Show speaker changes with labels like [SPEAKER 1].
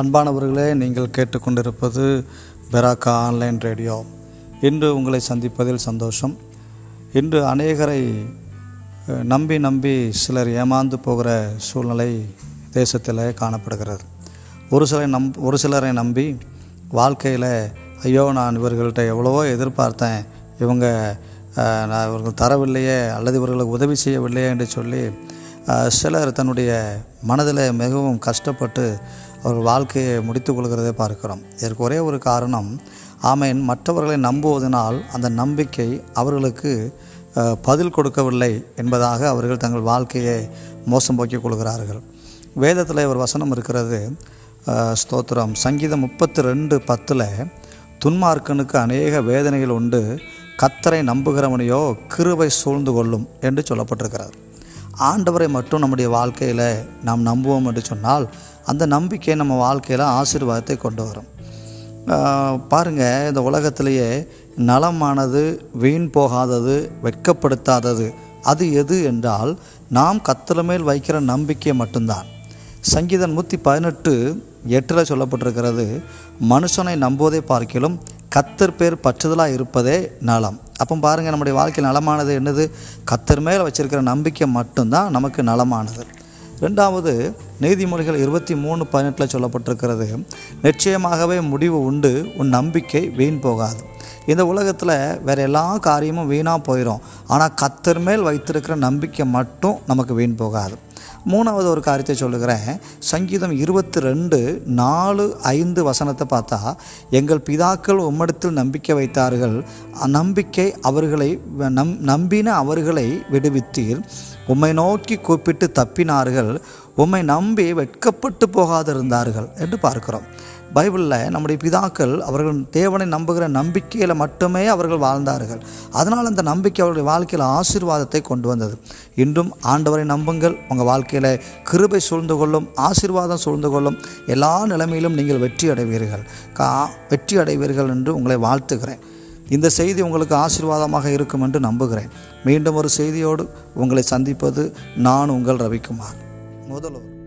[SPEAKER 1] அன்பானவர்களே நீங்கள் கேட்டுக்கொண்டிருப்பது பெராக்கா ஆன்லைன் ரேடியோ. இன்று உங்களை சந்திப்பதில் சந்தோஷம். இன்று அநேகரை நம்பி நம்பி சிலர் ஏமாந்து போகிற சூழ்நிலை தேசத்தில் காணப்படுகிறது. ஒரு சிலரை நம் ஒரு சிலரை நம்பி வாழ்க்கையில் ஐயோ நான் இவர்கள்ட்ட எவ்வளவோ எதிர்பார்த்தேன். இவங்க நான் இவர்கள் தரவில்லையே அல்லது இவர்களுக்கு உதவி செய்யவில்லையே என்று சொல்லி சிலர் தன்னுடைய மனதில் மிகவும் கஷ்டப்பட்டு அவர்கள் வாழ்க்கையை முடித்து கொள்கிறதை பார்க்கிறோம். இதற்கு ஒரே ஒரு காரணம் ஆமேன் மற்றவர்களை நம்புவதனால் அந்த நம்பிக்கை அவர்களுக்கு பதில் கொடுக்கவில்லை என்பதாக அவர்கள் தங்கள் வாழ்க்கையை மோசம் போக்கிக் கொள்கிறார்கள். வேதத்தில் ஒரு வசனம் இருக்கிறது ஸ்தோத்திரம். சங்கீதம் முப்பத்தி ரெண்டு பத்தில் துன்மார்க்கனுக்கு அநேக வேதனைகள் உண்டு கத்தரை நம்புகிறவனையோ கிருவை சூழ்ந்து கொள்ளும் என்று சொல்லப்பட்டிருக்கிறார் ஆண்டவரை மட்டும் நம்முடைய வாழ்க்கையில் நாம் நம்புவோம் என்று சொன்னால் அந்த நம்பிக்கை நம்ம வாழ்க்கையில் ஆசீர்வாதத்தை கொண்டு வரும். பாருங்கள் பாருங்க இந்த உலகத்திலேயே நலமானது வீண் போகாதது வெட்கப்படுத்தாதது அது எது என்றால் நாம் கத்தல மேல் வைக்கிற நம்பிக்கை மட்டும்தான். சங்கீதம் நூற்றி பதினெட்டு எட்டில் சொல்லப்பட்டிருக்கிறது மனுஷனை நம்புவதை பார்க்கிலும் கத்தர் பேர் பற்றுதலாக இருப்பதே நலம். அப்போ பாருங்கள் நம்முடைய வாழ்க்கையில் நலமானது என்னது? கத்தர் மேல் வச்சிருக்கிற நம்பிக்கை மட்டும்தான் நமக்கு நலமானது. ரெண்டாவது நீதிமொழிகள் இருபத்தி மூணு பதினெட்டில் சொல்லப்பட்டிருக்கிறது நிச்சயமாகவே முடிவு உண்டு உன் நம்பிக்கை வீண் போகாது. இந்த உலகத்தில் வேறு எல்லா காரியமும் வீணாக போயிடும் ஆனால் கத்தர் மேல் வைத்திருக்கிற நம்பிக்கை மட்டும் நமக்கு வீண் போகாது. மூணாவது ஒரு காரியத்தை சொல்லுகிறேன். சங்கீதம் இருபத்தி ரெண்டு நாலு ஐந்து வசனத்தை பார்த்தா எங்கள் பிதாக்கள் உம்மிடத்தில் நம்பிக்கை வைத்தார்கள். நம்பிக்கை அவர்களை நம் நம்பின அவர்களை விடுவித்தீர். உம்மை நோக்கி கூப்பிட்டு தப்பினார்கள். உம்மை நம்பி வெட்கப்பட்டு போகாதிருந்தார்கள் என்று பார்க்கிறோம். பைபிளில் நம்முடைய பிதாக்கள் அவர்கள் தேவனை நம்புகிற நம்பிக்கையில் மட்டுமே அவர்கள் வாழ்ந்தார்கள். அதனால் அந்த நம்பிக்கை அவருடைய வாழ்க்கையில் ஆசீர்வாதத்தை கொண்டு வந்தது. இன்றும் ஆண்டவரை நம்புங்கள். உங்கள் வாழ்க்கையில் கிருபை சூழ்ந்து கொள்ளும் ஆசீர்வாதம் சூழ்ந்து கொள்ளும் எல்லா நிலைமையிலும் நீங்கள் வெற்றி அடைவீர்கள். கா வெற்றி அடைவீர்கள் என்று உங்களை வாழ்த்துகிறேன். இந்த செய்தி உங்களுக்கு ஆசீர்வாதமாக இருக்கும் என்று நம்புகிறேன். மீண்டும் ஒரு செய்தியோடு உங்களை சந்திப்பது நான் உங்கள் ரவிக்குமார். 我得了。